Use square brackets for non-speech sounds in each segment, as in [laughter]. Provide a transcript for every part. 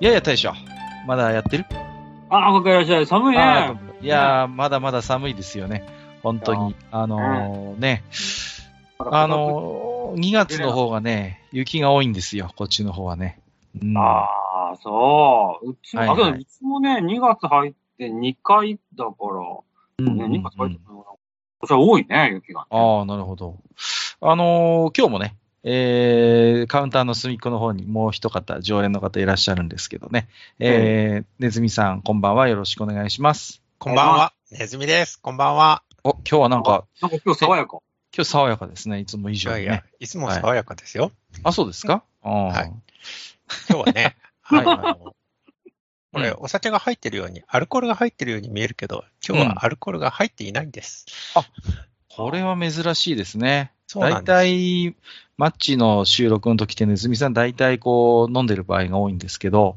いやいや、大将。まだやってる？あ、おかえりなさい。寒いあね。いやー、まだまだ寒いですよね。本当に。あのーね、あのー、2月の方がね、雪が多いんですよ。こっちの方はね。うん、ああ、そう。うちも、はいはいだけど、うちもね、2月入って2回だから、ね、うんうん2月入ってから、こちら多いね、雪が、ね。ああ、なるほど。あのー今日もね、えー、カウンターの隅っこの方にもう一方、常連の方いらっしゃるんですけどね。えー、ねずみさん、こんばんは。よろしくお願いします。こんばんは。ねずみです。こんばんは。お、今日はなんか、なんか今日爽やか。今日爽やかですね。いつも以上にね。いやいや、いつも爽やかですよ。あ、そうですか？ああはい今日はね、[laughs] はいあのこれ、お酒が入ってるように、アルコールが入ってるように見えるけど、今日はアルコールが入っていないんです。これは珍しいですね。大そうなんです。体、マッチの収録の時ってねずみさん大体こう飲んでる場合が多いんですけど、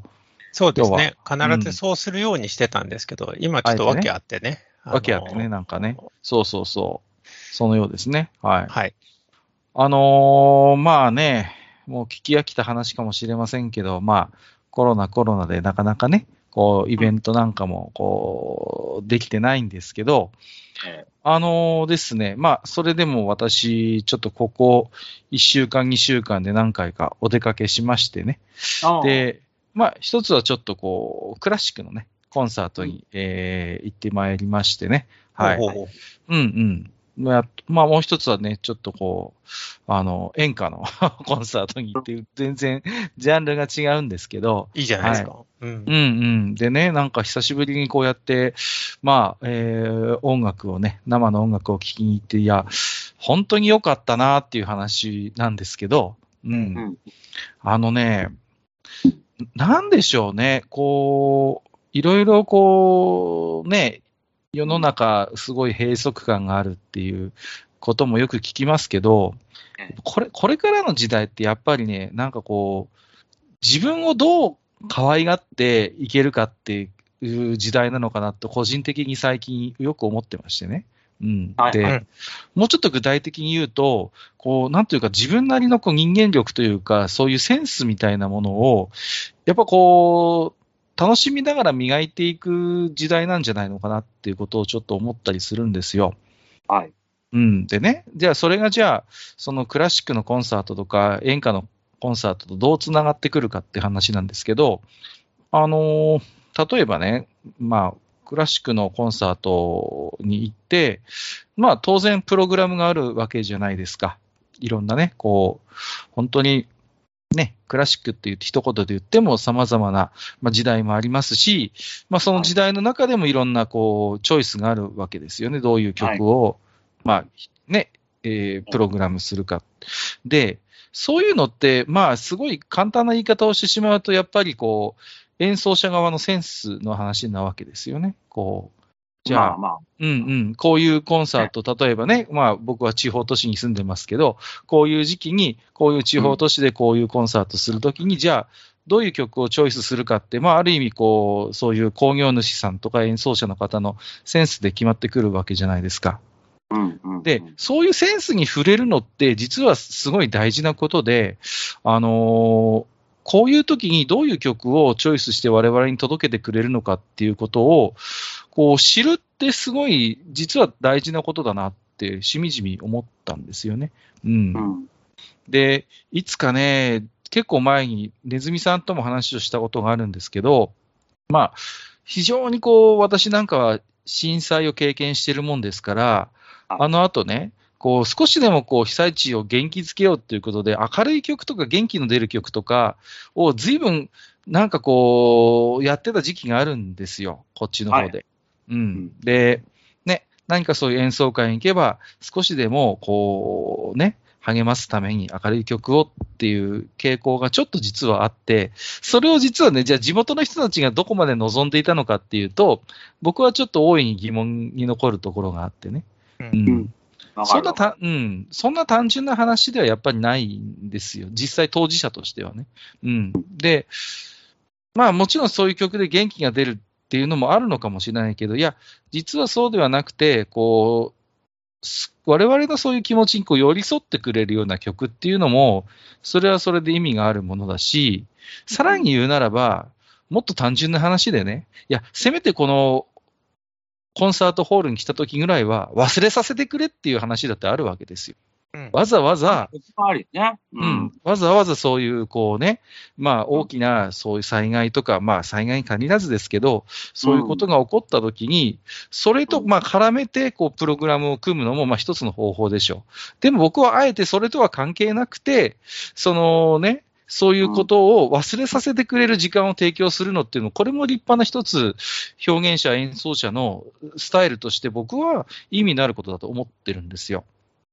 そうです今ね。必ずそうするようにしてたんですけど、今ちょっと訳あってね。わけあってね、なんかね。そうそうそう。そのようですね。はい。はい。あのーまあね、もう聞き飽きた話かもしれませんけど、まあ、コロナコロナでなかなかね、こう、イベントなんかも、こう、できてないんですけど、えあのーですね、まあ、それでも私、ちょっとここ1週間、2週間で何回かお出かけしましてね。で、まあ、一つはちょっとこう、クラシックのね、コンサートに、えー行ってまいりましてね。はい。うんうん。まあ、まあ、もう一つはね、ちょっとこう、あの、演歌の [laughs] コンサートに行って、全然ジャンルが違うんですけど、いいじゃないですか。うんうんうん。でね、なんか久しぶりにこうやって、まあ、えー音楽をね、生の音楽を聴きに行って、いや、本当に良かったなっていう話なんですけど、うん。うん。あのね、なんでしょうね、こう、いろいろこう、ね、世の中すごい閉塞感があるっていうこともよく聞きますけどええ、これ、これからの時代ってやっぱりね、なんかこう、自分をどう可愛がっていけるかっていう時代なのかなと個人的に最近よく思ってましてね。うん。で、はいはうんもうちょっと具体的に言うと、こう、なんというか自分なりのこう人間力というか、そういうセンスみたいなものを、やっぱこう、楽しみながら磨いていく時代なんじゃないのかなっていうことをちょっと思ったりするんですよ。はい。うん。でね、じゃあそれがじゃあ、そのクラシックのコンサートとか演歌のコンサートとどうつながってくるかって話なんですけど、あのー例えばね、まあ、クラシックのコンサートに行って、まあ当然プログラムがあるわけじゃないですか。いろんなね、こう、本当にね、クラシックって言って一言で言っても様々な、まあ、時代もありますし、まあその時代の中でもいろんなこう、チョイスがあるわけですよね。どういう曲を、まあね、えープログラムするか。で、そういうのって、まあすごい簡単な言い方をしてしまうと、やっぱりこう、演奏者側のセンスの話なわけですよね。こう、じゃあ、まあまあ。うんうん。こういうコンサート、例えばね、まあ僕は地方都市に住んでますけど、こういう時期に、こういう地方都市でこういうコンサートするときに、じゃあ、どういう曲をチョイスするかって、まあある意味こう、そういう工業主さんとか演奏者の方のセンスで決まってくるわけじゃないですか。うんうん。で、そういうセンスに触れるのって、実はすごい大事なことで、あのーこういう時にどういう曲をチョイスして我々に届けてくれるのかっていうことを、こう知るってすごい、実は大事なことだなって、しみじみ思ったんですよね。うん。うん。で、いつかね、結構前にネズミさんとも話をしたことがあるんですけど、まあ、非常にこう、私なんかは震災を経験しているもんですから、はいあの後ね、こう、少しでもこう、被災地を元気づけようということで、明るい曲とか元気の出る曲とかを随分、なんかこう、やってた時期があるんですよ、こっちの方で。うん。で、ね、何かそういう演奏会に行けば、少しでも、こう、ね、励ますために明るい曲をっっていう傾向がちょっと実はあって、それを実はね、じゃあ地元の人たちがどこまで望んでいたのかっていうと、僕はちょっと大いに疑問に残るところがあってね。ううんそんなた、うん、そんな単純な話ではやっぱりないんですよ。実際当事者としてはね。うん。で、まあもちろんそういう曲で元気が出るっていうのもあるのかもしれないけど、いや、実はそうではなくて、こう、我々のそういう気持ちにこう寄り添ってくれるような曲っていうのも、それはそれで意味があるものだし、さらに言うならば、もっと単純な話でね、いや、せめてこのコンサートホールに来た時ぐらいは忘れさせてくれっていう話だってあるわけですよ。うん。わざわざ、わざわざそういう、こうね、まあ大きなそういう災害とか、まあ災害に限らずですけど、そういうことが起こった時に、それとまあ絡めて、こう、プログラムを組むのも、まあ一つの方法でしょう。でも僕はあえてそれとは関係なくて、そのね、そういうことを忘れさせてくれる時間を提供するのっていうの、これも立派な一つ、表現者、演奏者のスタイルとして僕は意味のあることだと思ってるんですよ。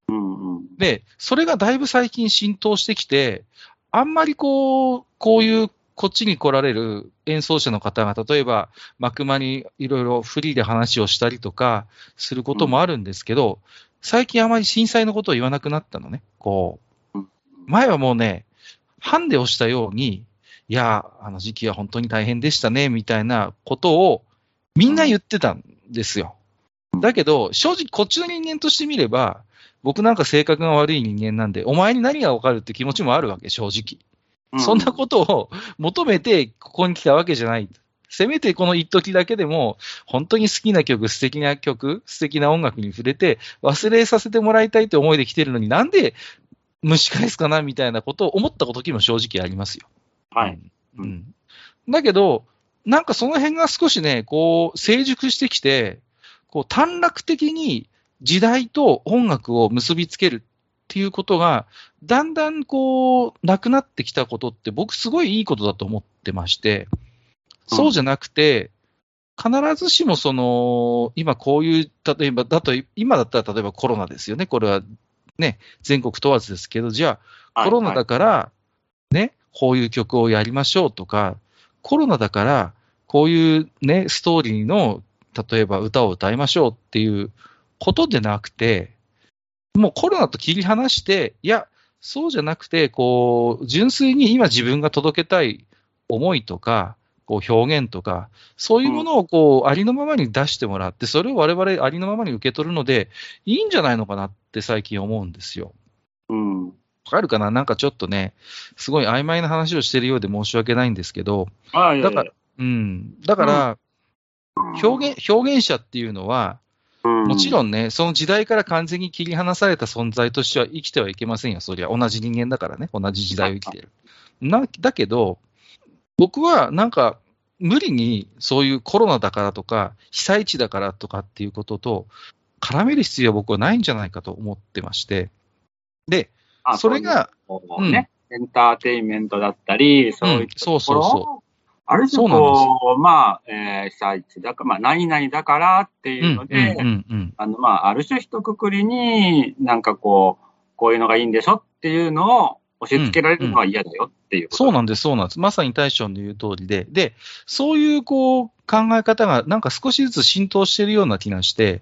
うんうん。で、それがだいぶ最近浸透してきて、あんまりこう、こういうこっちに来られる演奏者の方が、例えば、幕間にいろいろフリーで話をしたりとかすることもあるんですけど、最近あまり震災のことを言わなくなったのね。こううん、前はもうね、ハンデをしたように、いや、あの時期は本当に大変でしたね、みたいなことをみんな言ってたんですよ。だけど、正直こっちの人間としてみれば、僕なんか性格が悪い人間なんで、お前に何がわかるって気持ちもあるわけ、正直。うそんなことを求めてここに来たわけじゃない。せめてこの一時だけでも、本当に好きな曲、素敵な曲、素敵な音楽に触れて、忘れさせてもらいたいって思いで来てるのになんで蒸し返すかなみたいなことを思った時も正直ありますよ。はい。うん。うん。だけど、なんかその辺が少しね、こう、成熟してきて、こう、短絡的に時代と音楽を結びつけるっていうことが、だんだんこう、なくなってきたことって僕すごいいいことだと思ってまして、そうじゃなくて、必ずしもその、今こういう、例えば、だと、今だったら例えばコロナですよね。これはね、全国問わずですけど、じゃあ、コロナだから、ね、こういう曲をやりましょうとか、コロナだから、こういうね、ストーリーの、例えば歌を歌いましょうっていうことでなくて、もうコロナと切り離して、いや、そうじゃなくて、こう、純粋に今自分が届けたい思いとか、こう表現とか、そういうものをこう、ありのままに出してもらって、それを我々ありのままに受け取るので、いいんじゃないのかなって最近思うんですよ。うん。わかるかな？なんかちょっとね、すごい曖昧な話をしてるようで申し訳ないんですけど、あいやいやだから、うん。だから、表現、表現者っていうのは、もちん。ろんね、その時代から完全に切り離された存在としては生きてはいけませんよ。そりゃ、同じ人間だからね。同じ時代を生きてる。な、だけど、僕はなんか、無理にそういうコロナだからとか、被災地だからとかっていうことと、絡める必要は僕はないんじゃないかと思ってまして。で、あそれが、こうね、エンターテインメントだったり、そういったそうそうところをそある種こう、まあ、えー被災地だから、まあ、何々だからってう。いうので、うんうんうんあの、まあ、ある種一括りになんかこう、こういうのがいいんでしょっていうのを押し付けられるのは嫌だよっていうこと。そうなんです、そうなんです。まさに大将の言う通りで。で、そういうこう考え方がなんか少しずつ浸透しているような気がして、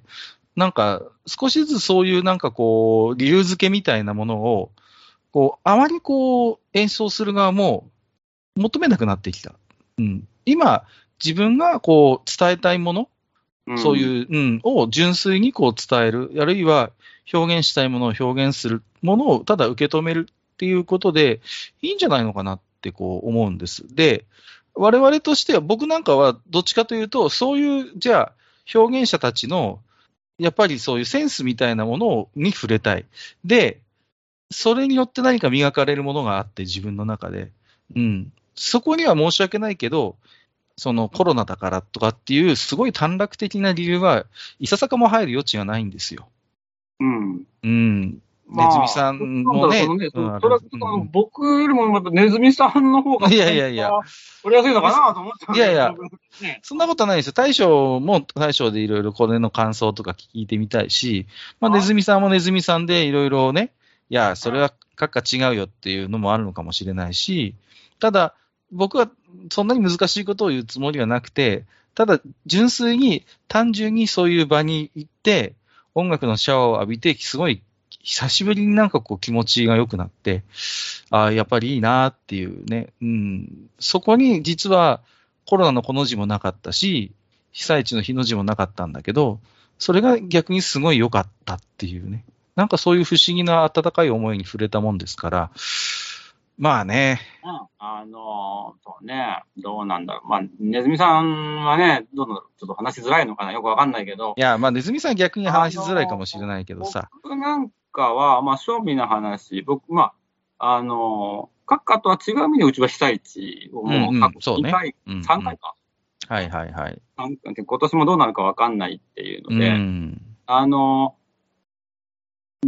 なんか少しずつそういうなんかこう理由付けみたいなものを、こう、あまりこう演奏する側も求めなくなってきた。うん。今、自分がこう伝えたいもの、うんそういう、うん、を純粋にこう伝える、あるいは表現したいものを表現するものをただ受け止めるっていうことで、いいんじゃないのかなってこう思うんです。で、我々としては、僕なんかはどっちかというと、そういう、じゃあ、表現者たちの、やっぱりそういうセンスみたいなものをに触れたい。で、それによって何か磨かれるものがあって、自分の中で。うん。そこには申し訳ないけど、そのコロナだからとかっていう、すごい短絡的な理由は、いささかも入る余地がないんですよ。うん。うん。まあネズミさんもね。なんだろうんそれはうん僕よりもネズミさんの方が、いやいやいや、取りやすいのかなと思ったいやいや、ねそんなことないですよ。大将も大将でいろいろこれの感想とか聞いてみたいし、まあ、はいネズミさんもネズミさんでいろいろね、いや、それは閣下違うよっていうのもあるのかもしれないし、ただ、僕はそんなに難しいことを言うつもりはなくて、ただ、純粋に、単純にそういう場に行って、音楽のシャワーを浴びて、すごい、久しぶりになんかこう気持ちが良くなって、ああ、やっぱりいいなっていうね、うん。そこに実はコロナのこの字もなかったし、被災地の日の字もなかったんだけど、それが逆にすごい良かったっていうね。なんかそういう不思議な温かい思いに触れたもんですから、まあね、うん。あの、そうね、どうなんだろう。まあ、ネズミさんはね、どうなのちょっと話しづらいのかな。よくわかんないけど。い、や、まあ、ネズミさん逆に話しづらいかもしれないけどさ、僕なんかは、まあ、正味な話、僕、まあ、あの、閣下とは違う意味でうちは被災地をもうんううん過去2そうね。回、うん3回か。はいはいはい。今年もどうなるかわかんないっていううので、ん。あの、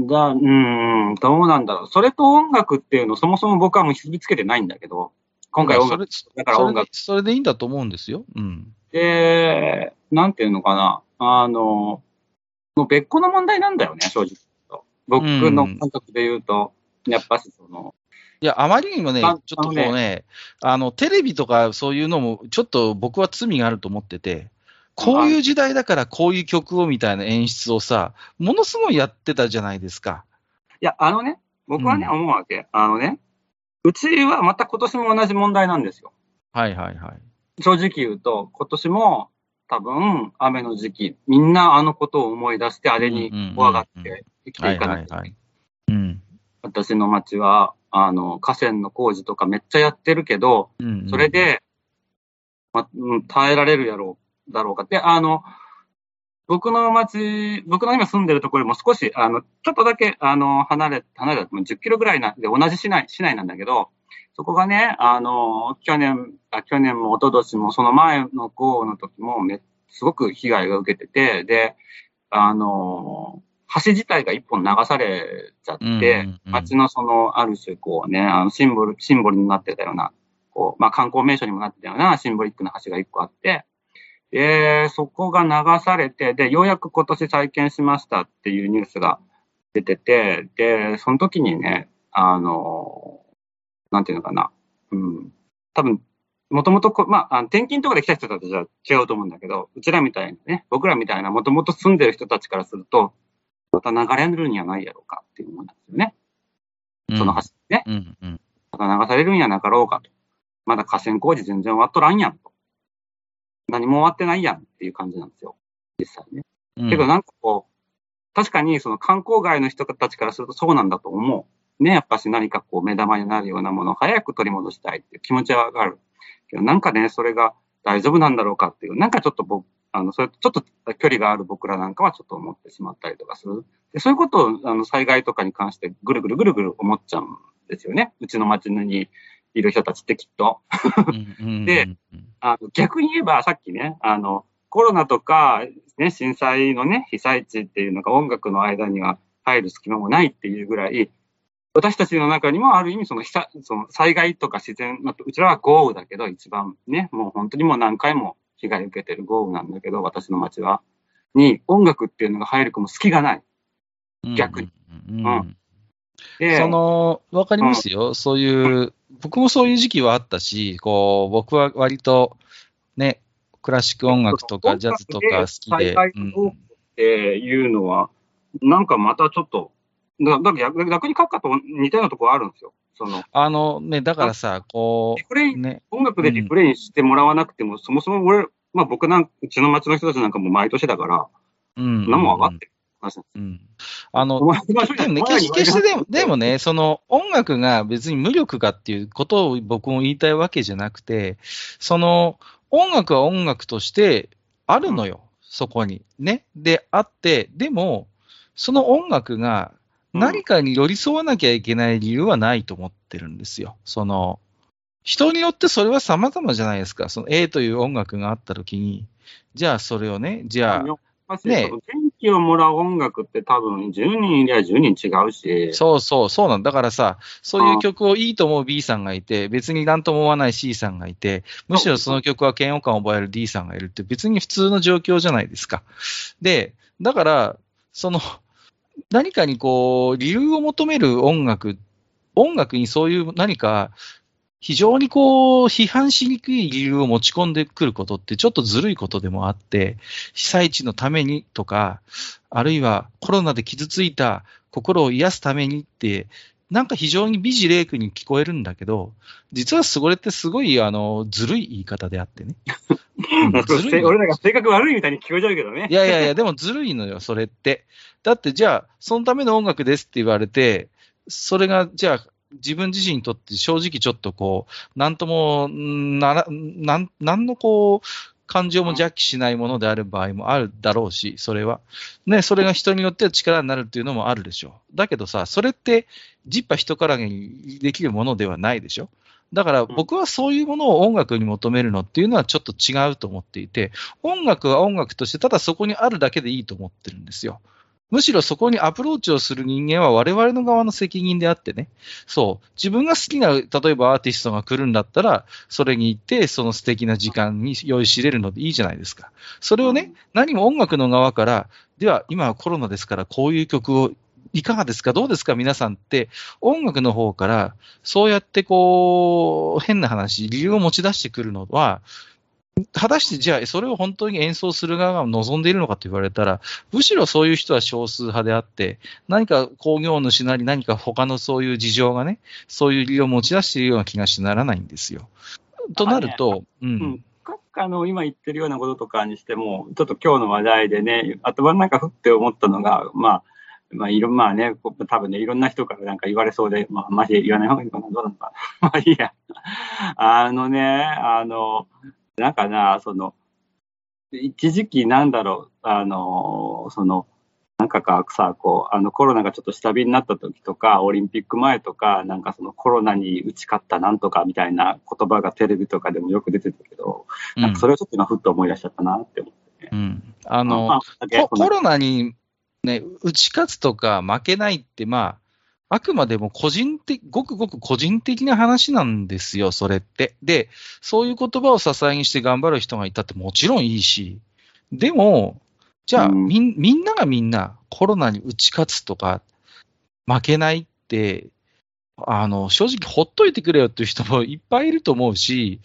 だ、うーん、どうなんだろう。それと音楽っていうのをそもそも僕はもう結びつけてないんだけど、今回音楽、それだから音楽それでそれでいいんだと思うんですよ。うん。で、なんていうのかな。あの、もう別個の問題なんだよね、正直。僕の感覚で言うと、やっぱしその、いや、あまりにもね、ちあょっとこうね、あの、テレビとかそういうのも、ちょっと僕は罪があると思ってて、こういう時代だからこういう曲をみたいな演出をさ、ものすごいやってたじゃないですか。いや、あのね、僕はね、うん思うわけ。あのね、うちはまた今年も同じ問題なんですよ。はいはいはい。正直言うと、今年も多分、雨の時期、みんなあのことを思い出して、あれに怖がって生きてはいいかないと。はい。私の町は、あの、河川の工事とかめっちゃやってるけど、うんうんそれ、で、ま、うん耐えられるやろう、だろうか。で、あの、僕の町、僕の今住んでるところも少し、あの、ちょっとだけ、あの、離れ、離れた、10キロぐらいなんで、同じ市内、市内なんだけど、そこがね、あの、去年、あ去年も一昨年も、その前の豪雨の時もめ、すごく被害が受けてて、で、あの、橋自体が一本流されちゃって、うんうんうん街のその、ある種、こうね、あの、シンボル、シンボルになってたような、こう、まあ、観光名所にもなってたようなシンボリックな橋が一個あって、で、そこが流されて、で、ようやく今年再建しましたっていうニュースが出てて、で、その時にね、あの、なんていうのかな、うん、多分、もともとこ、まあ、転勤とかで来た人たちは違うと思うんだけど、うちらみたいなね、僕らみたいなもともと住んでる人たちからすると、また流れるんやないやろうかっていうものなんですよね。その橋ね。うんうん。また流されるんやなかろうかと。まだ河川工事全然終わっとらんやんと。何も終わってないやんっていう感じなんですよ。実際ね。うんけどなんかこう、確かにその観光外の人たちからするとそうなんだと思う。ね、やっぱし何かこう目玉になるようなものを早く取り戻したいっていう気持ちはわかる。けどなんかね、それが大丈夫なんだろうかっていう、なんかちょっと僕、あの、それちょっと距離がある僕らなんかはちょっと思ってしまったりとかする。でそういうことをあの災害とかに関してぐるぐるぐるぐる思っちゃうんですよね。うちの町にいる人たちってきっと。うんうんでうんあの逆に言えば、さっきね、あの、コロナとか、ね、震災のね、被災地っていうのが音楽の間には入る隙間もないっていうぐらい、私たちの中にもある意味その被災その災害とか自然、まあうちらは豪雨だけど、一番ね、もう本当にもう何回も被害を受けてる豪雨なんだけど、私の町は。に、音楽っていうのが入る子も隙がない。うん逆に。うんうんで、その、わかりますよ。そういう、僕もそういう時期はあったし、こう、僕は割と、ね、クラシック音楽とかジャズとか好きでっていうのは、なんかまたちょっと、だだ逆逆に閣下と似たようなところあるんですよ。その、あのね、だからさ、こリフレイう、ン、ね、音楽でリフレインしてもらわなくても、そもそも俺、まあ僕なんうちの町の人たちなんかも毎年だから、うん。何も分かってるうん。あのでもね、決してでも、でもね、その音楽が別に無力かっていうことを僕も言いたいわけじゃなくて、その音楽は音楽としてあるのよ、そこに。ね。で、あって、でも、その音楽が何かに寄り添わなきゃいけない理由はないと思ってるんですよ。その、人によってそれは様々じゃないですか。その A という音楽があったときに、じゃあそれをね、じゃあ、ねね、元気をもらう音楽って多分10人いりゃ10人違うし、そうそう、そうなんだ。だからさ、そういう曲をいいと思う B さんがいて、別になんとも思わない C さんがいて、むしろその曲は嫌悪感を覚える D さんがいるって別に普通の状況じゃないですか。で、だから、その、何かにこう、理由を求める音楽、音楽にそういう何か、非常にこう、批判しにくい理由を持ち込んでくることってちょっとずるいことでもあって、被災地のためにとか、あるいはコロナで傷ついた心を癒すためにって、なんか非常に美辞麗句に聞こえるんだけど、実はそれってすごい、あの、ずるい言い方であってね。うん [laughs] ずるいの俺らが性格悪いみたいに聞こえちゃうけどね。いやいやいや、でもずるいのよ、それって。だって、じゃあ、そのための音楽ですって言われて、それが、じゃあ、自分自身にとって正直ちょっとこう、なんとも、んなら、なん、なんのこう、感情も邪気しないものである場合もあるだろうし、それは。ね、それが人によっては力になるっていうのもあるでしょう。だけどさ、それって、ジッパ人からげにできるものではないでしょ。だから僕はそういうものを音楽に求めるのっていうのはちょっと違うと思っていて、音楽は音楽としてただそこにあるだけでいいと思ってるんですよ。むしろそこにアプローチをする人間は我々の側の責任であってね。そう。自分が好きな、例えばアーティストが来るんだったら、それに行って、その素敵な時間に用意しれるのでいいじゃないですか。それをね、何も音楽の側から、では今はコロナですからこういう曲をいかがですか？どうですか？皆さんって、音楽の方から、そうやってこう、変な話、理由を持ち出してくるのは、果たしてじゃあ、それを本当に演奏する側が望んでいるのかと言われたら、むしろそういう人は少数派であって、何か工業主なり何か他のそういう事情がね、そういう理由を持ち出しているような気がしてならないんですよ。となると、ううんん。あの、今言ってるようなこととかにしても、ちょっと今日の話題でね、頭の中ふって思ったのが、まあ、まあ、いろ、まあね、こ多分ね、いろんな人からなんか言われそうで、まあ、マジで言わない方がいいのかな、どうなのかな。[laughs] まあ、いいや。あのね、あの、なんかな、その、一時期なんだろう、あの、その、なんかかさ、こう、あのコロナがちょっと下火になった時とか、オリンピック前とか、なんかそのコロナに打ち勝ったなんとかみたいな言葉がテレビとかでもよく出てたけど、なんかそれをちょっと今ふっと思い出しちゃったなって思ってね。うん。あの、まあココロナにね、打ち勝つとか負けないって、まあ、あくまでも個人的、ごくごく個人的な話なんですよ、それって。で、そういう言葉を支えにして頑張る人がいたってもちろんいいし、でも、じゃあ、うん。みんみんながみんなコロナに打ち勝つとか、負けないって、あの、正直ほっといてくれよっていう人もいっぱいいると思うし、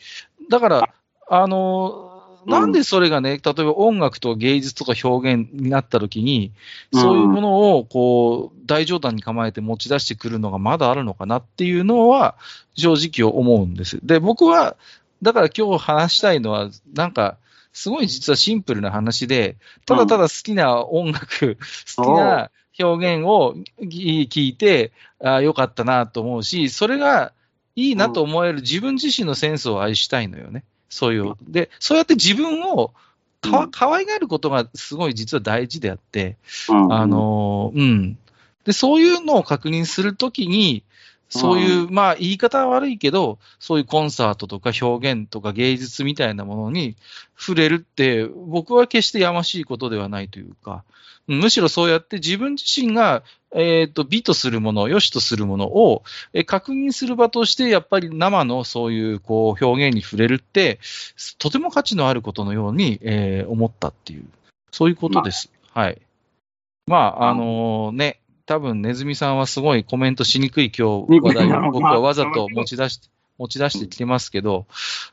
だから、あの、なんでそれがね、例えば音楽と芸術とか表現になった時に、そういうものを、こう、大冗談に構えて持ち出してくるのがまだあるのかなっていうのは、正直思うんです。で、僕は、だから今日話したいのは、なんか、すごい実はシンプルな話で、ただただ好きな音楽、好きな表現を聞いて、あよかったなと思うし、それがいいなと思える自分自身のセンスを愛したいのよね。そういう。で、そうやって自分をかわ可愛がることがすごい実は大事であって、うんあ、の、うん。で、そういうのを確認するときに、そういう、まあ言い方は悪いけど、そういうコンサートとか表現とか芸術みたいなものに触れるって、僕は決してやましいことではないというか、むしろそうやって自分自身が、えっ、と、美とするもの、良しとするものを、えー確認する場として、やっぱり生のそういう、こう、表現に触れるって、とても価値のあることのように、えー思ったっていう、そういうことです。はい。まあ、あのね、多分ネズミさんはすごいコメントしにくい今日話題を僕はわざと持ち出して、持ち出してきてますけど、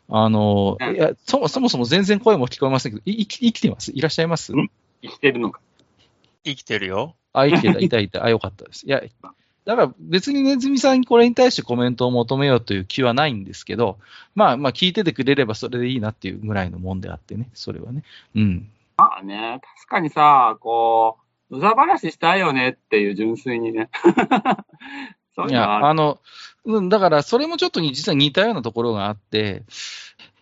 あの、いやそもそもそも全然声も聞こえませんけど、い生き生きてます？いらっしゃいます？ん生きてるのか。生きてるよ。あ、生きてた、いたいた、あ、よかったです。いや、だから別にネズミさんにこれに対してコメントを求めようという気はないんですけど、まあまあ聞いててくれればそれでいいなっていうぐらいのもんであってね、それはね。うん。まあね、確かにさ、こう、うざ話したいよねっていう純粋にね。[laughs] そういうのいや、あ。の、うん、だからそれもちょっとに実は似たようなところがあって、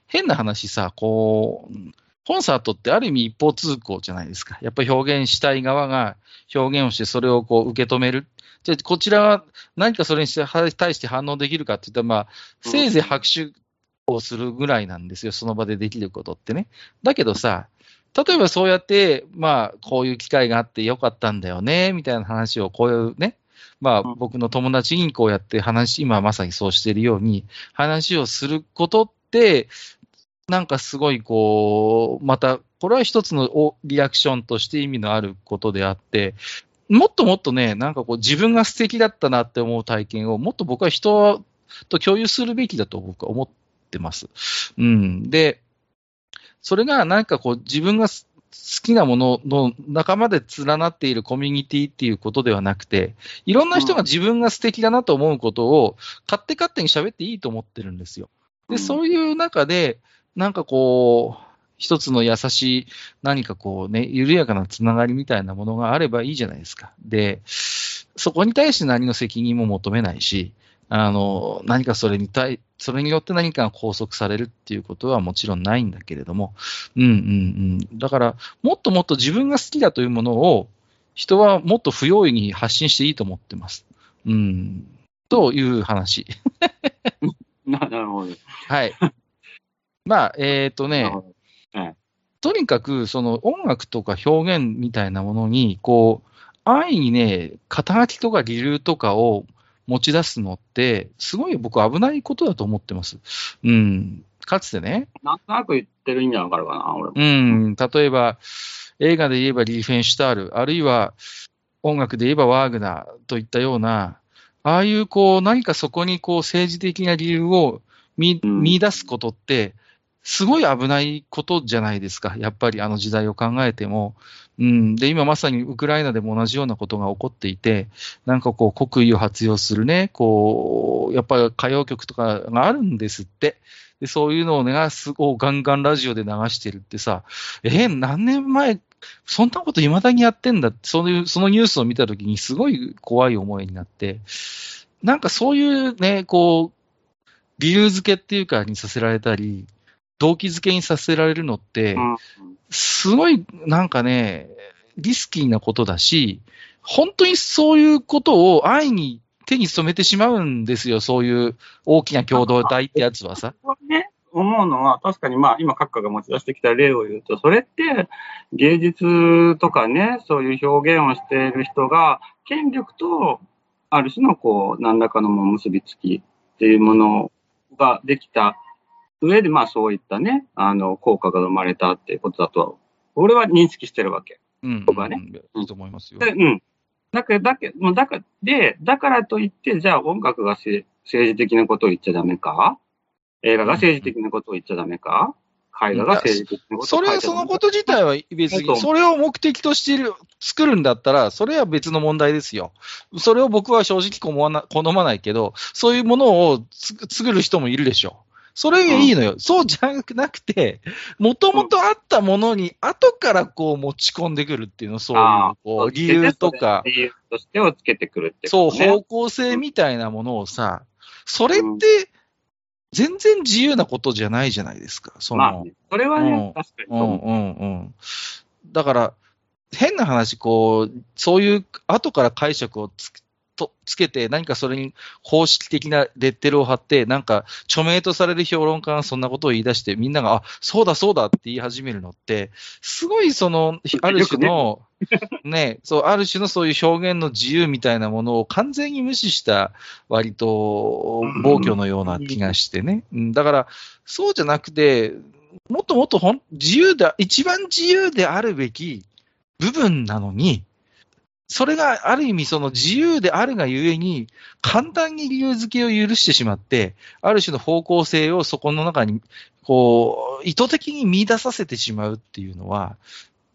変な話さ、こう、コンサートってある意味一方通行じゃないですか。やっぱり表現したい側が表現をしてそれをこう受け止める。じゃこちらは何かそれに対して反応できるかって言ったら、まあ、せいぜい拍手をするぐらいなんですよ。その場でできることってね。だけどさ、例えばそうやって、まあ、こういう機会があってよかったんだよね、みたいな話をこういうね、まあ、うん僕の友達にこうやって話、今まさにそうしているように、話をすることって、なんかすごいこう、また、これは一つのおリアクションとして意味のあることであって、もっともっとね、なんかこう自分が素敵だったなって思う体験をもっと僕は人と共有するべきだと僕は思ってます。うん。で、それがなんかこう自分が好きなものの仲間で連なっているコミュニティっていうことではなくて、いろんな人が自分が素敵だなと思うことを勝手勝手に喋っていいと思ってるんですよ。で、そういう中で、なんかこう、一つの優しい何かこうね、緩やかなつながりみたいなものがあればいいじゃないですか。で、そこに対して何の責任も求めないし、あの、何かそれに対、それによって何かが拘束されるっていうことはもちろんないんだけれども、うんうんうん。だから、もっともっと自分が好きだというものを、人はもっと不用意に発信していいと思ってます。うん。という話。な [laughs] なるほど。はい。まあ、えっ、とねはいとにかく、その音楽とか表現みたいなものに、こう、安易にね、肩書きとか理由とかを持ち出すのって、すごい僕危ないことだと思ってます。うん。かつてね、なんとなく言ってる意味はわかるかな、俺も。うん、例えば、映画で言えばリーフェンシュタール、あるいは音楽で言えばワーグナーといったような、ああいうこう、何かそこにこう政治的な理由を見うん見出すことって、すごい危ないことじゃないですか。やっぱりあの時代を考えても。うん。で、今まさにウクライナでも同じようなことが起こっていて、なんかこう国威を発揚するね、こう、やっぱり歌謡曲とかがあるんですって。で、そういうのをね、すごいガンガンラジオで流してるってさ、えー何年前、そんなこと未だにやってんだって、そういう、そのニュースを見たときにすごい怖い思いになって、なんかそういうね、こう、理由付けっていうかにさせられたり、動機付けにさせられるのって、すごいなんかね、リスキーなことだし、本当にそういうことを安易に手に染めてしまうんですよ、そういう大きな共同体ってやつはさ。思うのは、確かにまあ、今、閣下が持ち出してきた例を言うと、それって、芸術とかね、そういう表現をしている人が、権力と、ある種のこう、何らかの結びつきっていうものができた上で、まあ、そういったね、あの、効果が生まれたっていうことだと、俺は認識してるわけ。うん。僕はねうんいいと思いますよ。で、うん。だけど、だけだから、で、だからといって、じゃあ音楽がせ政治的なことを言っちゃダメか？映画が政治的なことを言っちゃダメか？絵画が政治的なことそれは、を書いちゃダメか？そのこと自体は別に、それを目的としている、作るんだったら、それは別の問題ですよ。それを僕は正直好まな好まないけど、そういうものをつ作る人もいるでしょ。それがいいのよ。そうじゃなくて、もともとあったものに、後からこう持ち込んでくるっていうの、そういうこう理由とか、理由としてをつけてくるってそう。方向性みたいなものをさ、それって、全然自由なことじゃないじゃないですか。その、まあね、それはね、うん確かにうう思う。うんうん。だから、変な話、こう、そういう後から解釈をつとつけて、何かそれに公式的なレッテルを貼って、なんか著名とされる評論家がそんなことを言い出して、みんなが、あ、そうだそうだって言い始めるのって、すごいその、ある種の、[laughs] ね、そう、ある種のそういう表現の自由みたいなものを完全に無視した、割と暴挙のような気がしてね。うんだから、そうじゃなくて、もっともっとほん自由だ、一番自由であるべき部分なのに、それがある意味その自由であるがゆえに、簡単に理由付けを許してしまって、ある種の方向性をそこの中に、こう、意図的に見出させてしまうっていうのは、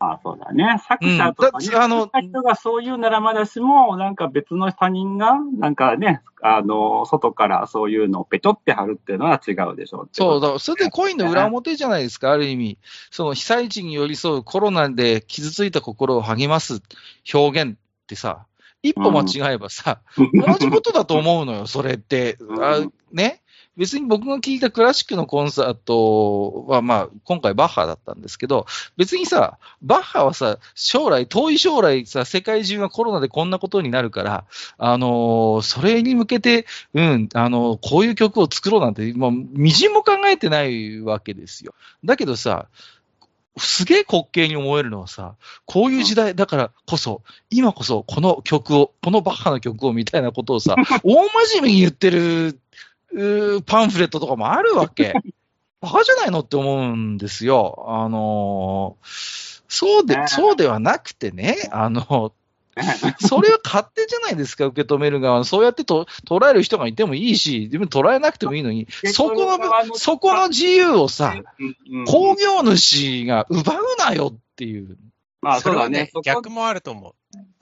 あそうだね。作者とかね、うんだあの人がそういうならまだしも、なんか別の他人が、なんかね、あの、外からそういうのをペチョって貼るっていうのは違うでしょうってそう、だそれでコインの裏表じゃないですか、ある意味。その被災地に寄り添うコロナで傷ついた心を励ます表現ってさ、一歩間違えばさ、同じことだと思うのよ、それって。あうんね？別に僕が聞いたクラシックのコンサートは、まあ、今回バッハだったんですけど、別にさ、バッハはさ、将来、遠い将来さ、世界中がコロナでこんなことになるから、あのーそれに向けて、うん、あのーこういう曲を作ろうなんて、もう、みじんも考えてないわけですよ。だけどさ、すげえ滑稽に思えるのはさ、こういう時代だからこそ、今こそこの曲を、このバッハの曲をみたいなことをさ、[laughs] 大真面目に言ってるパンフレットとかもあるわけ。[laughs] バカじゃないのって思うんですよ。あのーそうで、ねそうではなくてね、あの、[laughs] それは勝手じゃないですか、受け止める側。そうやってと捉える人がいてもいいし、自分捉えなくてもいいのに、そこの、そこの自由をさ、工業主が奪うなよっていう。まあ、そうだね。逆もあると思う。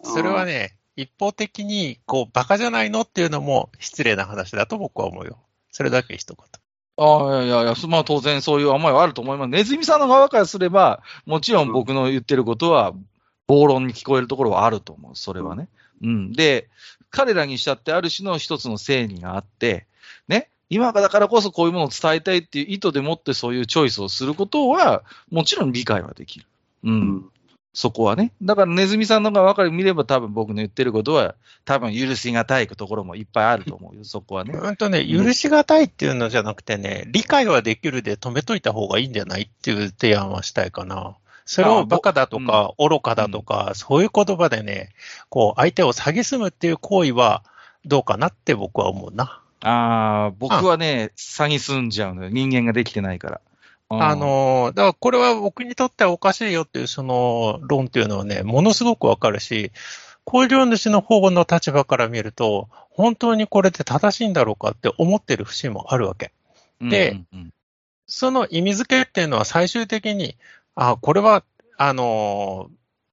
それはね、一方的に、こう、バカじゃないのっていうのも失礼な話だと僕は思うよ。それだけ一言。ああ、いやいや、まあ当然そういう思いはあると思います。ネズミさんの側からすれば、もちろん僕の言ってることは、暴論に聞こえるところはあると思う。それはね。うん。で、彼らにしたってある種の一つの正義があって、ね。今だからこそこういうものを伝えたいっていう意図でもってそういうチョイスをすることは、もちろん理解はできる。うん。うんそこはね。だからネズミさんの側から見れば多分僕の言ってることは多分許しがたいところもいっぱいあると思うよ、そこはね。うんとね、許しがたいっていうのじゃなくてね、理解はできるで止めといた方がいいんじゃないっていう提案はしたいかな。それをバカだとか、愚かだとか、そういう言葉でね、こう、相手を蔑むっていう行為はどうかなって僕は思うな。ああ、僕はね、詐欺すんじゃうのよ。人間ができてないから。あの、だからこれは僕にとってはおかしいよっていうその論っていうのはね、ものすごくわかるし、工場主の方の立場から見ると、本当にこれって正しいんだろうかって思ってる節もあるわけ。で、うんうんうん、その意味付けっていうのは最終的に、あ、これは、あの、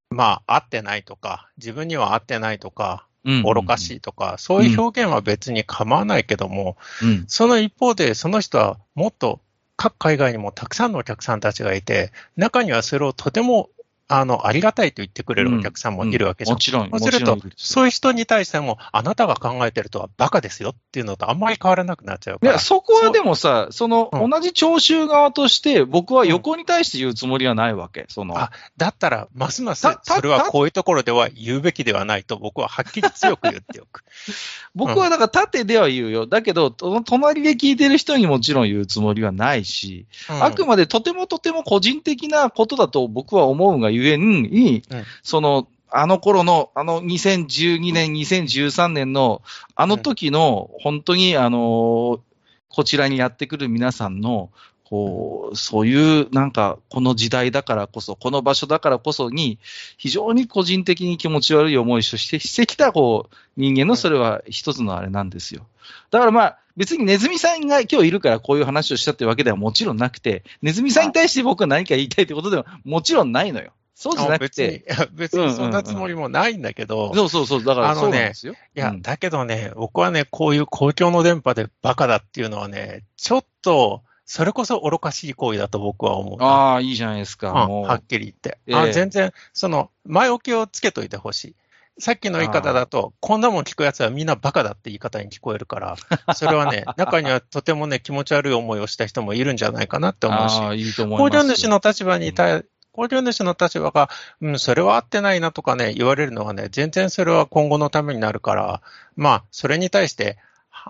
まあ、合ってないとか、自分には合ってないとか、愚かしいとか、そういう表現は別に構わないけども、うん、その一方で、その人はもっと各海外にもたくさんのお客さんたちがいて、中にはそれをとてもあの、ありがたいと言ってくれるお客さんもいるわけじゃん。もちろん。そうすると、そういう人に対しても、あなたが考えてるとはバカですよっていうのとあんまり変わらなくなっちゃうから。いや、そこはでもさ、その、同じ聴衆側として、僕は横に対して言うつもりはないわけ。その。あ、だったら、ますます、それはこういうところでは言うべきではないと僕ははっきり強く言っておく。[laughs] 僕はだから縦では言うよ。だけど、隣で聞いてる人にもちろん言うつもりはないし、うん、あくまでとてもとても個人的なことだと僕は思うがゆえに、その、あの頃の、あの2012年、2013年の、あの時の、本当に、あの、こちらにやってくる皆さんの、こう、そういう、なんか、この時代だからこそ、この場所だからこそに、非常に個人的に気持ち悪い思いをしてしてきた、こう、人間のそれは一つのあれなんですよ。だからまあ、別にネズミさんが今日いるからこういう話をしたってわけではもちろんなくて、ネズミさんに対して僕は何か言いたいってことではもちろんないのよ。そうじゃなくて。別に、別にそんなつもりもないんだけど。そうそうそう、だからそうなんですよ。いや、だけどね、僕はね、こういう公共の電波でバカだっていうのはね、ちょっと、それこそ愚かしい行為だと僕は思う。ああ、いいじゃないですか。うん、はっきり言って。えー、あ全然、その、前置きをつけといてほしい。さっきの言い方だと、こんなもん聞くやつはみんなバカだって言い方に聞こえるから、それはね、[laughs] 中にはとてもね、気持ち悪い思いをした人もいるんじゃないかなって思うし、いいと思います主の立場に対、工場主の立場が、うん、それは合ってないなとかね、言われるのはね、全然それは今後のためになるから、まあ、それに対して、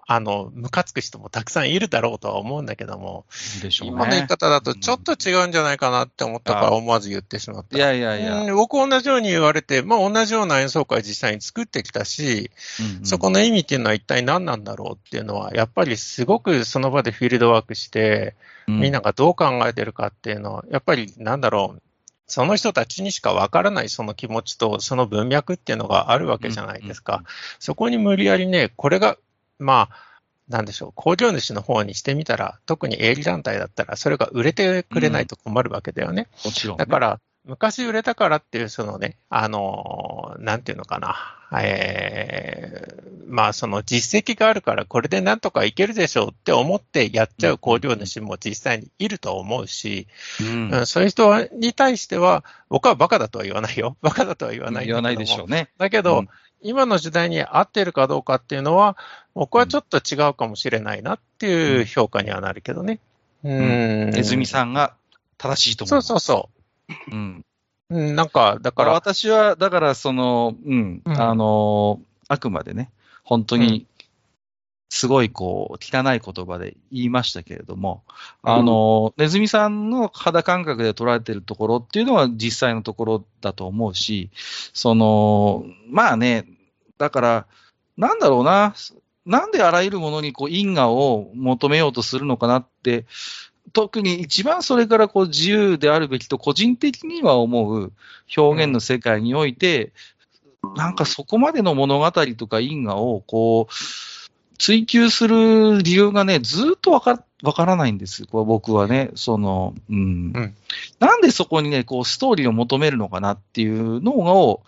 あの、ムカつく人もたくさんいるだろうとは思うんだけども、でしょうね、今の言い方だとちょっと違うんじゃないかなって思ったから思わず言ってしまった。いやいやいや。僕同じように言われて、まあ同じような演奏会実際に作ってきたし、うんうん、そこの意味っていうのは一体何なんだろうっていうのは、やっぱりすごくその場でフィールドワークして、みんながどう考えてるかっていうのは、やっぱりなんだろう、その人たちにしかわからないその気持ちとその文脈っていうのがあるわけじゃないですか。うんうん、そこに無理やりね、これが、まあ、なんでしょう、工場主の方にしてみたら、特に営利団体だったら、それが売れてくれないと困るわけだよね。うん、もちろん、ね、だから、昔売れたからっていう、そのね、あの、なんていうのかな、ええー、まあその実績があるからこれでなんとかいけるでしょうって思ってやっちゃう工場主も実際にいると思うし、うん、そういう人に対しては、僕はバカだとは言わないよ。[laughs] バカだとは言わない言わないでしょうね。だけど、うん、今の時代に合ってるかどうかっていうのは、僕はちょっと違うかもしれないなっていう評価にはなるけどね。うん。ネズミさんが正しいと思う。そうそうそう。うん。なんか、だから。私は、だから、その、うん、うん、あの、あくまでね、本当に、すごい、こう、汚い言葉で言いましたけれども、うん、あの、ネズミさんの肌感覚で捉えてるところっていうのは実際のところだと思うし、その、まあね、だから、なんだろうな、なんであらゆるものにこう因果を求めようとするのかなって、特に一番それからこう自由であるべきと個人的には思う表現の世界において、なんかそこまでの物語とか因果を、こう、追求する理由がね、ずっとわかわからないんですこれ僕はね。その、うん。うんなんでそこにね、こう、ストーリーを求めるのかなっていうのを、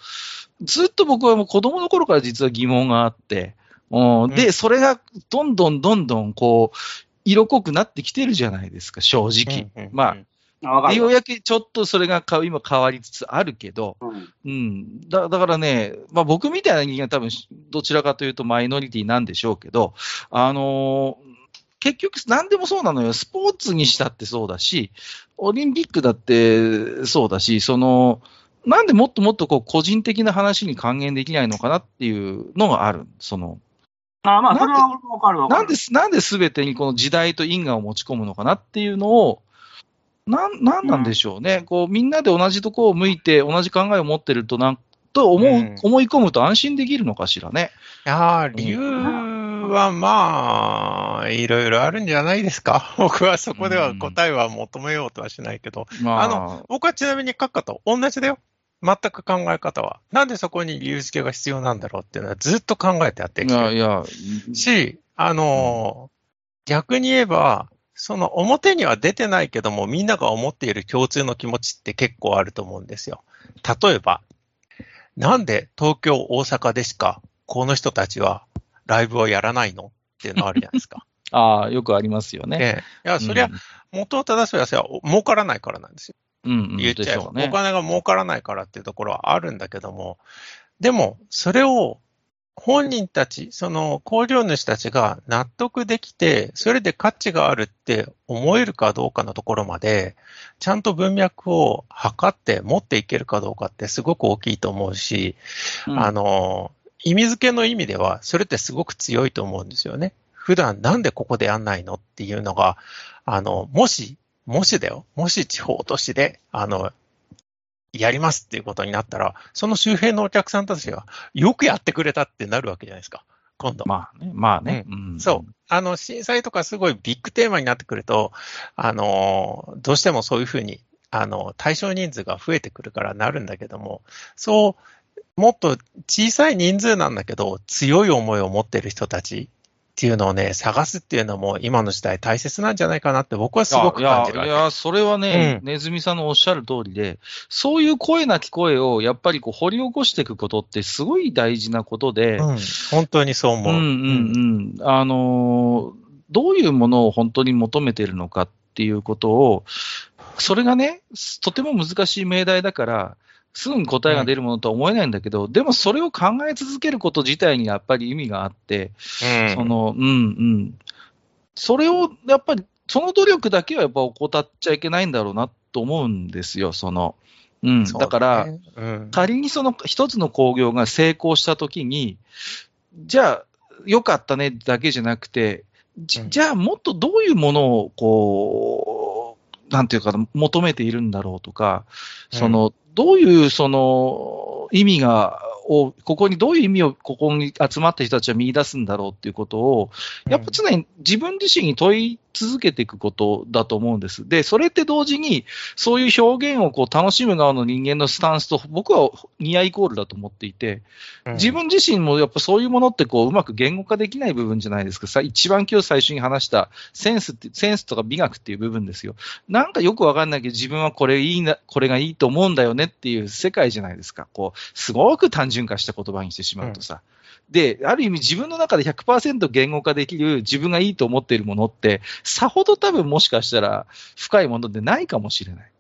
ずっと僕はもう子供の頃から実は疑問があって、うん、で、うんそれがどんどんどんどん、こう、色濃くなってきてるじゃないですか、正直。うんうんまあ、あようやくちょっとそれがか今変わりつつあるけど、うんうん。だだからね、まあ僕みたいな人間は多分どちらかというとマイノリティなんでしょうけど、あのー結局何でもそうなのよ。スポーツにしたってそうだし、オリンピックだってそうだし、その、なんでもっともっとこう個人的な話に還元できないのかなっていうのがある。その、あまあ、それはわかるわ。なんで、なんで全てにこの時代と因果を持ち込むのかなっていうのを、なん、なんなんでしょうね。こう、みんなで同じとこを向いて、同じ考えを持ってると、なん、と思う、うん思い込むと安心できるのかしらね。いやー理由はまあ、いろいろあるんじゃないですか。[laughs] 僕はそこでは答えは求めようとはしないけど、まあ、あの僕はちなみに閣下と同じだよ。全く考え方は。なんでそこに理由付けが必要なんだろうっていうのはずっと考えてやっていきていや、し、あのー逆に言えば、その表には出てないけども、みんなが思っている共通の気持ちって結構あると思うんですよ。例えば、なんで東京、大阪でしかこの人たちはライブをやらないのっていうのあるじゃないですか。[laughs] ああ、よくありますよね。でいや、そりゃ、元を正すやつは儲からないからなんですよ。うん、うん、言っちゃえば、でしょうねお。金が儲からないからっていうところはあるんだけども、でも、それを本人たち、その工業主たちが納得できて、それで価値があるって思えるかどうかのところまで、ちゃんと文脈を測って持っていけるかどうかってすごく大きいと思うし、うんあの、意味付けの意味では、それってすごく強いと思うんですよね。普段なんでここでやんないのっていうのが、あの、もし、もしだよ、もし地方都市で、あの、やりますっていうことになったら、その周辺のお客さんたちが、よくやってくれたってなるわけじゃないですか。今度。まあね、まあね。うんそう。あの、震災とかすごいビッグテーマになってくると、あの、どうしてもそういうふうに、あの、対象人数が増えてくるからなるんだけども、そう、もっと小さい人数なんだけど、強い思いを持ってる人たちっていうのをね、探すっていうのも今の時代大切なんじゃないかなって僕はすごく感じる。いやいや、それはね、うんネズミさんのおっしゃる通りで、そういう声なき声をやっぱりこう掘り起こしていくことってすごい大事なことで、うん、本当にそう思う。うんうんうん。あのーどういうものを本当に求めているのかっていうことを、それがね、とても難しい命題だから、すぐに答えが出るものとは思えないんだけど、でもそれを考え続けること自体にやっぱり意味があって、うんその、うんうん。それを、やっぱり、その努力だけはやっぱ怠っちゃいけないんだろうなと思うんですよ、その。うん。そうだから、ねうん仮にその一つの工業が成功したときに、じゃあ、良かったねだけじゃなくて、じうんじゃあもっとどういうものを、こう、なんていうかな、求めているんだろうとか、その、どういうその意味が、を、ここにどういう意味をここに集まった人たちは見出すんだろうっていうことを、やっぱ常に自分自身に問い続けていくことだと思うんです。で、それって同時に、そういう表現をこう楽しむ側の人間のスタンスと僕はニアイコールだと思っていて、うん自分自身もやっぱそういうものってこううまく言語化できない部分じゃないですか。さ一番今日最初に話したセンスって、センスとか美学っていう部分ですよ。なんかよくわかんないけど自分はこれいいな、これがいいと思うんだよねっていう世界じゃないですか。こう、すごく単純化した言葉にしてしまうとさ。で、ある意味自分の中で100%言語化できる自分がいいと思っているものって、さほど多分もしかしたら深いものでないかもしれない。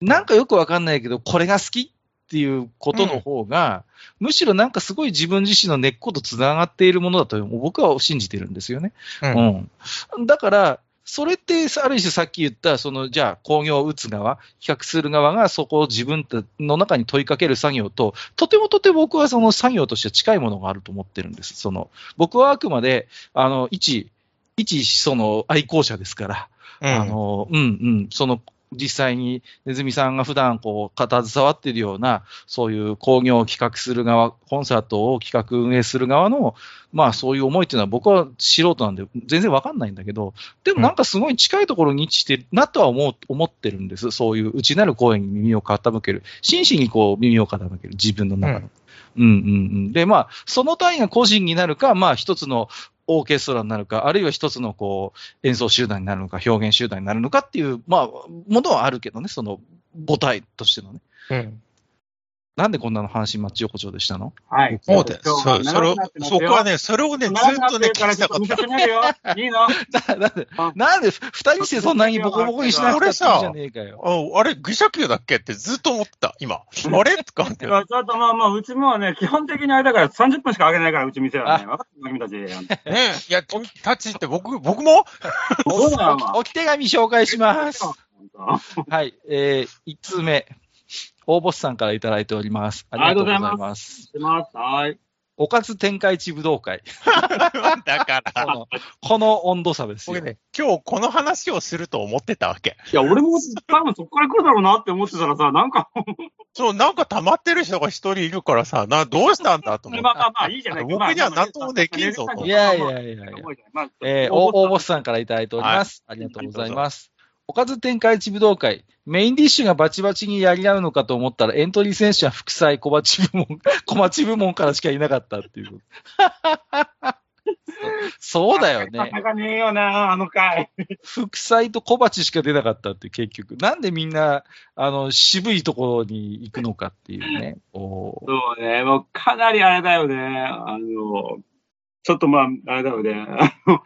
なんかよくわかんないけど、これが好きっていうことの方が、むしろなんかすごい自分自身の根っことつながっているものだと僕は信じてるんですよね。うんうん。だから、それって、ある種さっき言った、その、じゃあ、工業を打つ側、比較する側がそこを自分の中に問いかける作業と、とてもとても僕はその作業として近いものがあると思ってるんです。その、僕はあくまで、あの、一、一、その、愛好者ですから、うんあの、うんうん、その、実際にネズミさんが普段こう、携わっているような、そういう工業を企画する側、コンサートを企画運営する側の、まあそういう思いっていうのは僕は素人なんで全然わかんないんだけど、でもなんかすごい近いところに位置してるなとは思う思ってるんです。そういう内なる声に耳を傾ける。真摯にこう耳を傾ける。自分の中の。うん、うん、うんうんで、まあ、その単位が個人になるか、まあ一つのオーケストラになるか、あるいは一つのこう演奏集団になるのか、表現集団になるのかっていう、まあ、ものはあるけどね、その母体としてのね。うん。なんでこんなの阪神マッチ横丁でしたの？はい。そうだよ。今日そう、そこはね、それをね、ずっとね、聞きたかっちょっと見せてみるよ。いいの？[laughs] ななんであ、なんで二人してそんなにボコボコにしなくていいじゃねえかよ。た。ああれ、愚者級だっけってずっと思ってた、今。[laughs] あれ？とかって。ちょっとまあまあ、うちもね、基本的にあれだから30分しかあげないから、うち店はね。分かってる君たち。[laughs] ねいや、君たちって僕、僕も？おき手紙紹介します。はい、えー、一通目。大ボスさんからいただいております。ありがとうございます。してます。はい。おかず天下一武道会。[laughs] だから、[laughs] このこの温度差ですよ。僕ね、今日この話をすると思ってたわけ。いや、俺も多分そこから来るだろうなって思ってたらさ、なんか、[laughs] そう、なんか溜まってる人が一人いるからさ、な、どうしたんだと思って。まあまあまあ、いいじゃないか。僕には何ともできんぞといやいやいやいや。まあえー、大大ボスさんからいただいております。ありがとうございます。おかず天下一武道会。メインディッシュがバチバチにやり合うのかと思ったら、エントリー選手は副菜小鉢部門、[laughs] 小町部門からしかいなかったっていう。[laughs] そうだよね。なかねえよな、あの回。副菜と小鉢しか出なかったって結局。なんでみんな、あの、渋いところに行くのかっていうね。[laughs] そうね、もうかなりあれだよね。あの、ちょっとまあ、あれだよね。あの、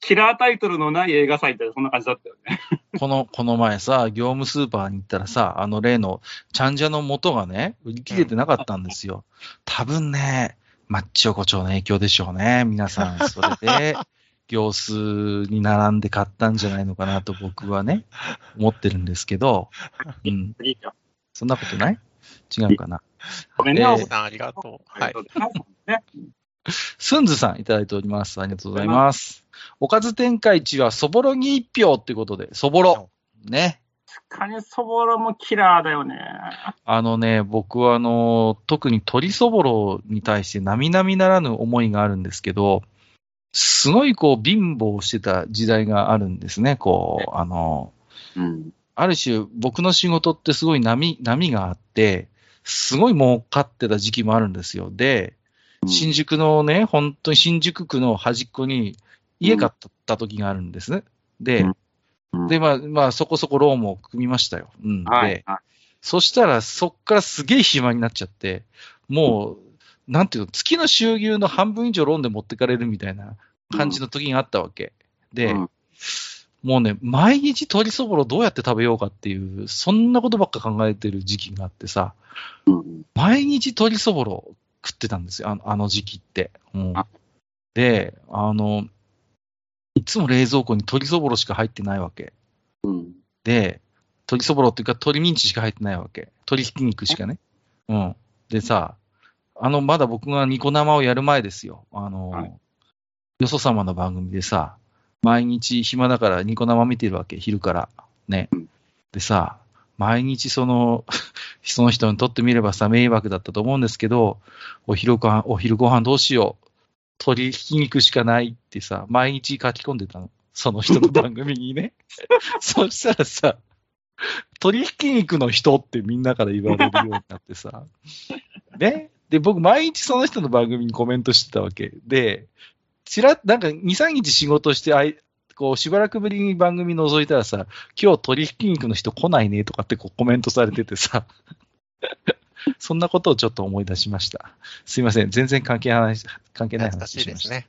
キラータイトルのない映画祭ってそんな感じだったよね。この、この前さ、業務スーパーに行ったらさ、あの例の、ちゃんじゃの元がね、売り切れてなかったんですよ。多分ね、マッチ横丁の影響でしょうね。皆さん、それで、[laughs] 行数に並んで買ったんじゃないのかなと僕はね、思ってるんですけど、うん。そんなことない？違うかな。ごめんね、えーおさんありがとう。はい。ね。スンズさんいただいております。ありがとうございます。おかず天下一はそぼろに一票ってことで、そぼろ。ね。カニそぼろもキラーだよね。あのね、僕はあの、特に鶏そぼろに対して並々ならぬ思いがあるんですけど、すごいこう貧乏してた時代があるんですね。こう、あの、うん。ある種僕の仕事ってすごい波、波があって、すごい儲かってた時期もあるんですよ。で、新宿のね、本当に新宿区の端っこに家買った時があるんですね。で、うんで、まあ、まあ、そこそこローンも組みましたよ。うん。で、はい。はいそしたら、そっからすげえ暇になっちゃって、もう、なんていうの、月の収入の半分以上ローンで持ってかれるみたいな感じの時があったわけ。で、うんもうね、毎日鶏そぼろどうやって食べようかっていう、そんなことばっか考えてる時期があってさ、うん毎日鶏そぼろ食ってたんですよ、あのあの時期って。うんあで、あの、いつも冷蔵庫に鶏そぼろしか入ってないわけ。うん。で、鶏そぼろっていうか鶏ミンチしか入ってないわけ。鶏ひき肉しかね。うん。でさ、あの、まだ僕がニコ生をやる前ですよ。あの、はいよそ様の番組でさ、毎日暇だからニコ生見てるわけ、昼から。ねうん。でさ、毎日その、[laughs] その人にとってみればさ、迷惑だったと思うんですけど、お昼ご飯、お昼ご飯どうしよう。鶏ひき肉しかないってさ、毎日書き込んでたの。その人の番組にね。[laughs] そしたらさ、鶏ひき肉の人ってみんなから言われるようになってさ。ね。で、僕毎日その人の番組にコメントしてたわけ。で、ちらっ、なんか2、3日仕事して、あいこう、しばらくぶりに番組覗いたらさ、今日鶏ひき肉の人来ないねとかってこうコメントされててさ、[laughs] そんなことをちょっと思い出しました。すいません。全然関係ない、関係ない話しました。ね。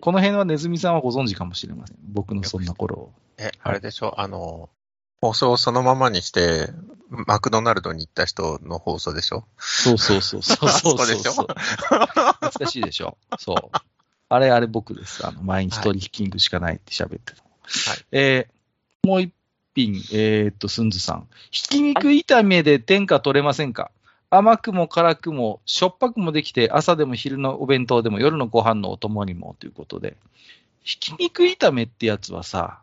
この辺はネズミさんはご存知かもしれません。僕のそんな頃を。え、あれでしょ？あの、放送をそのままにして、マクドナルドに行った人の放送でしょ？そうそうそうそうそう [laughs] あそこでしょ？そう。懐かしいでしょ。そう。あれ、あれ僕です。あの、毎日鶏ひき肉しかないって喋ってたの。はいえーもう一品、えーっと、スンズさん。ひき肉炒めで天下取れませんか？甘くも辛くも、しょっぱくもできて、朝でも昼のお弁当でも夜のご飯のお供にもということで。ひき肉炒めってやつはさ、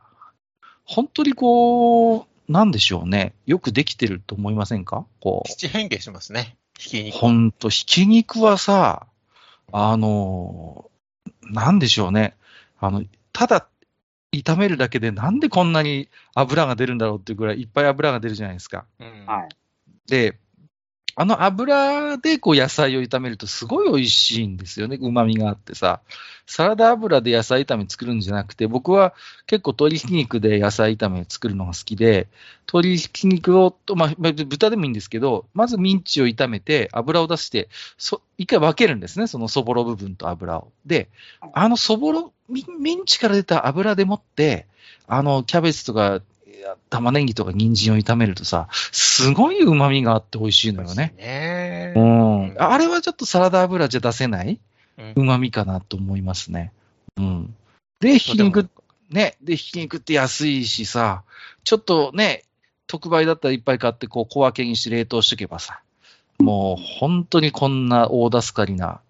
本当にこう、なんでしょうね。よくできてると思いませんか？こう。七変化しますね。ひき肉。ほんと、ひき肉はさ、あの、なんでしょうね。あの、ただ、炒めるだけでなんでこんなに油が出るんだろうっていうぐらいいっぱい油が出るじゃないですか。うんはい。で、あの油でこう野菜を炒めるとすごい美味しいんですよね。旨味があってさ。サラダ油で野菜炒め作るんじゃなくて、僕は結構鶏ひき肉で野菜炒め作るのが好きで、鶏ひき肉を、まあ、豚でもいいんですけど、まずミンチを炒めて油を出して、そ一回分けるんですね。そのそぼろ部分と油を。で、あのそぼろ、ミンチから出た油でもって、あの、キャベツとか、玉ねぎとか人参を炒めるとさ、すごい旨味があって美味しいのよね。ねうん。あれはちょっとサラダ油じゃ出せないうん旨味かなと思いますね。うん。で、ひき肉、ね、で、ひき肉って安いしさ、ちょっとね、特売だったらいっぱい買って、こう、小分けにして冷凍しとけばさ、もう本当にこんな大助かりな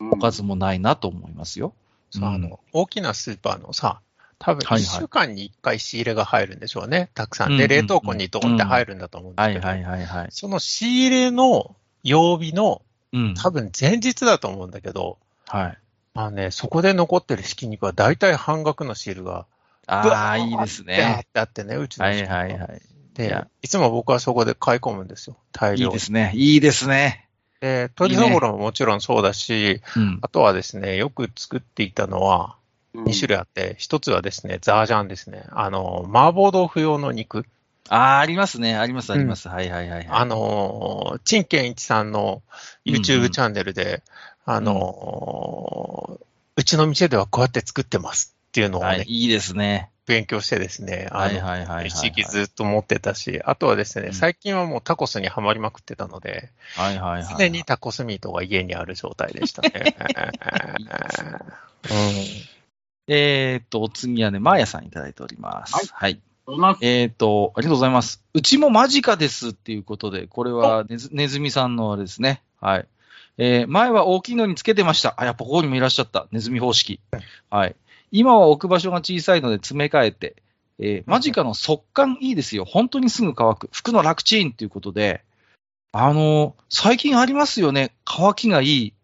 うんおかずもないなと思いますよ。そうあの、大きなスーパーのさ、多分はいはい1週間に1回仕入れが入るんでしょうね。たくさん。で、うんうんうん冷凍庫にドーンって入るんだと思うんですけど、はいはいはいはい。その仕入れの曜日のうん。多分前日だと思うんだけど、はい。まあね、そこで残ってるひき肉は大体半額のシールが、ああ、いいですバーっね。てあってね、うちのはいはいはい。いでや、いつも僕はそこで買い込むんですよ。大いい量に。ですね。いいですね。で、鶏そぼろももちろんそうだし、うん。あとはですね、よく作っていたのは、2種類あって、一つはですね、ザージャンですね。あの、麻婆豆腐用の肉。ああ、ありますね。ありますあります。はいはいはいはい。あの、陳健一さんのうんう YouTube んチャンネルで、あの、うちの店ではこうやって作ってますっていうのをね、はい、いいですね。勉強してですね、あはいの、はいはい。一時期ずっと持ってたし、あとはですね、うん最近はもうタコスにはまりまくってたので、はいはいはい。常にタコスミートが家にある状態でしたね。[laughs] いいですね [laughs] うんえーっと、お次はね、マーヤさんいただいております。はいはい。えーっと、ありがとうございます。うちも間近ですっていうことで、これはねずネズミさんのあれですね。はい。えー前は大きいのにつけてました。あ、やっぱここにもいらっしゃった。ネズミ方式。はい。今は置く場所が小さいので詰め替えて、えー間近の速乾いいですよ。本当にすぐ乾く。服の楽ちんっていうことで、あのー最近ありますよね。乾きがいい、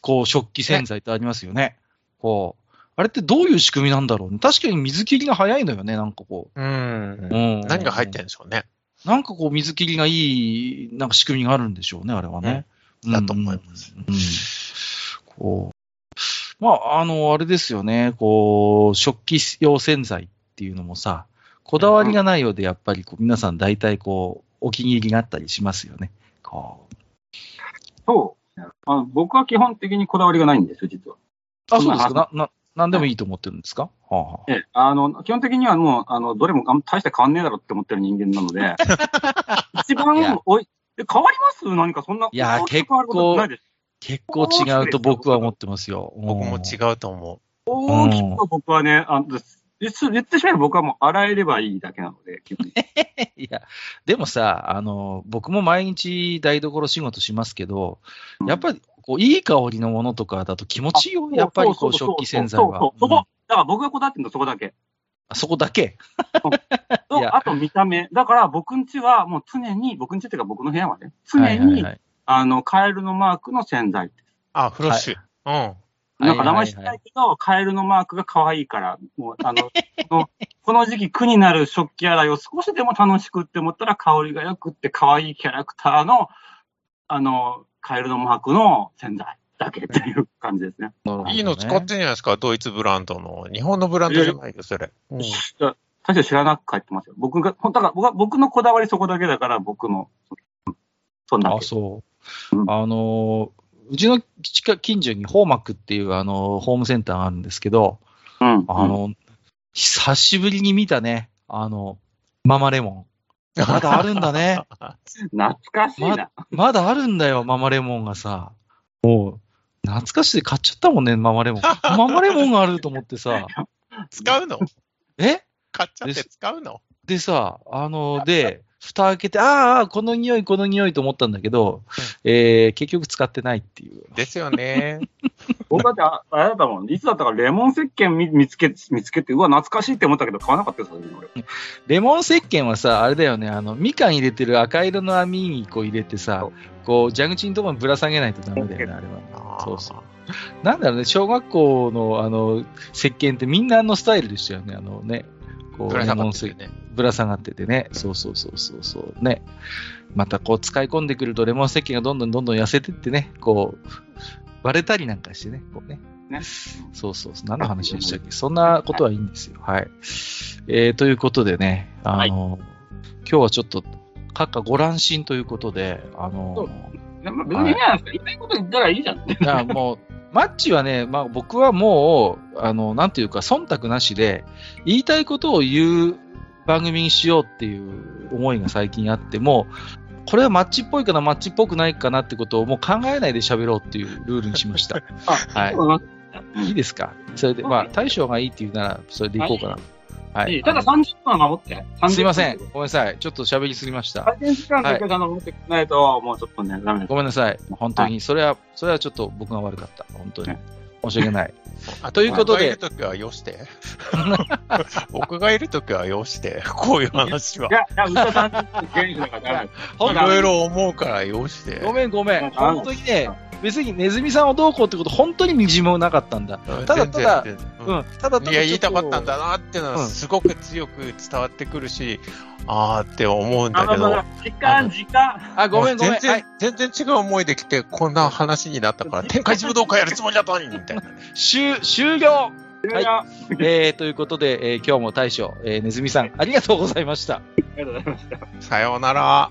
こう、食器洗剤ってありますよね。こう、あれってどういう仕組みなんだろうね。確かに水切りが早いのよね、なんかこうんう。うん。何が入ってるんでしょうね。なんかこう、水切りがいい、なんか仕組みがあるんでしょうね、あれはね。うんだと思いますうん。うんこう。まあ、あの、あれですよね、こう、食器用洗剤っていうのもさ、こだわりがないようで、やっぱりこう皆さん大体こう、お気に入りがあったりしますよね。こう。そう。あ僕は基本的にこだわりがないんですよ、実は。あ、そうですか。まな、な、なんでもいいと思ってるんですか、はあはあええ、あの、基本的にはもう、あの、どれも大して変わんねえだろって思ってる人間なので、[laughs] 一番おい、え変わります？何かそんな。いや大きく変わることないです。結構違うと僕は思ってますよ。僕も違ううと思大きく僕はね、あの、言って言ってしまえば僕はもう洗えればいいだけなので、基本的にん。[laughs] いや、でもさ、あの、僕も毎日台所仕事しますけど、やっぱり、こう、いい香りのものとかだと気持ちいいよ。やっぱりこう、食器洗剤は。そうそうそこ、うんだから僕がこだわってるのそこだけ。あそこだけ？[laughs] あと見た目。だから僕んちはもう常に、僕んちっていうか僕の部屋はね、常はいはいに、はい。あの、カエルのマークの洗剤。う。あ、フロッシュ。うん。なんかはいはいはい騙しないけど、カエルのマークが可愛いから、もう、あの、こ [laughs] のこの時期苦になる食器洗いを少しでも楽しくって思ったら香りが良くって可愛いキャラクターの、あの、カエルのマークの洗剤だけっていう感じですね。ねいいの使ってんじゃないですか、ドイツブランドの。日本のブランドじゃないよ、それ。うん確かに知らなく書いてますよ。僕が、だから僕は僕のこだわりそこだけだから、僕の、そんなあ、そうう。んあの、うちの近近所にホーマックっていうあの、ホームセンターがあるんですけど、うん。あの、久しぶりに見たね、あの、ママレモン。まだあるんだね。[laughs] 懐かしいな。まだあるんだよ、ママレモンがさ。もう、懐かしいで買っちゃったもんね、ママレモン。[laughs] ママレモンがあると思ってさ。使うの？え？買っちゃって使うの？でさ、あの、で、蓋開けて、ああ、この匂い、この匂いと思ったんだけど、えー、結局使ってないっていう。ですよね。[laughs] 僕だってあ、あれだったもん。いつだったかレモン石鹸見見つけ、見つけて、うわ、懐かしいって思ったけど買わなかったですよ、俺。レモン石鹸はさ、あれだよね、あの、みかん入れてる赤色の網にこう入れてさ、こう、蛇口のところにぶら下げないとダメだよね、あれは。そうそう。なんだろうね、小学校の、あの、石鹸ってみんなあのスタイルでしたよね、あのね。こう、ぶら下がってレモンるね。ぶら下がっててね。そうそうそうそうそう。ね。またこう使い込んでくるとレモン石鹸がどんどんどんどん痩せてってね、こう、割れたりなんかしてね、こうね。ねそうそうそう。何の話でしたっけ？そんなことはいいんですよ。はい。えー、ということでね、あの、今日はちょっと、閣下ご乱心ということで、あの、でまあ別にいいじゃないですか。言いたいこと言ったらいいじゃん。いや、もう、マッチはね、まあ僕はもう、あの、なんていうか、忖度なしで、言いたいことを言う番組にしようっていう思いが最近あって、もう、これはマッチっぽいかな、マッチっぽくないかなってことをもう考えないで喋ろうっていうルールにしました。[laughs] はい。いいですか？それで、まあ、大将がいいって言うなら、それでいこうかな。はいい。いただ30分は守って。30分すいません。ごめんなさい。ちょっと喋りすぎました。回転時間だけちゃんと守ってくれないと、もうちょっとね、ダメです。ごめんなさい。本当に。それは、それはちょっと僕が悪かった。本当にね。申し訳ない。あということで僕がいるときはよして。僕がいるときはよ [laughs] して。こういう話はいや、いや、歌さんいろいろ思うからよして。ごめんごめん。うん本当にね、別にネズミさんをどうこうってこと、本当にみじもなかったんだ。うんただただう然ん。ただただいや、言いたかったんだ。だなっていうのはうんすごく強く伝わってくるし、あーって思うんだけど、時間、時間。あ、ごめんごめん。全然、はい。全然違う思いで来て、こんな話になったから、天下一武道会やるつもりだったのに、みたいな。終、終了はいえー、ということで、えー今日も大将、えー、ネズミさん、ありがとうございました。ありがとうございました。さようなら。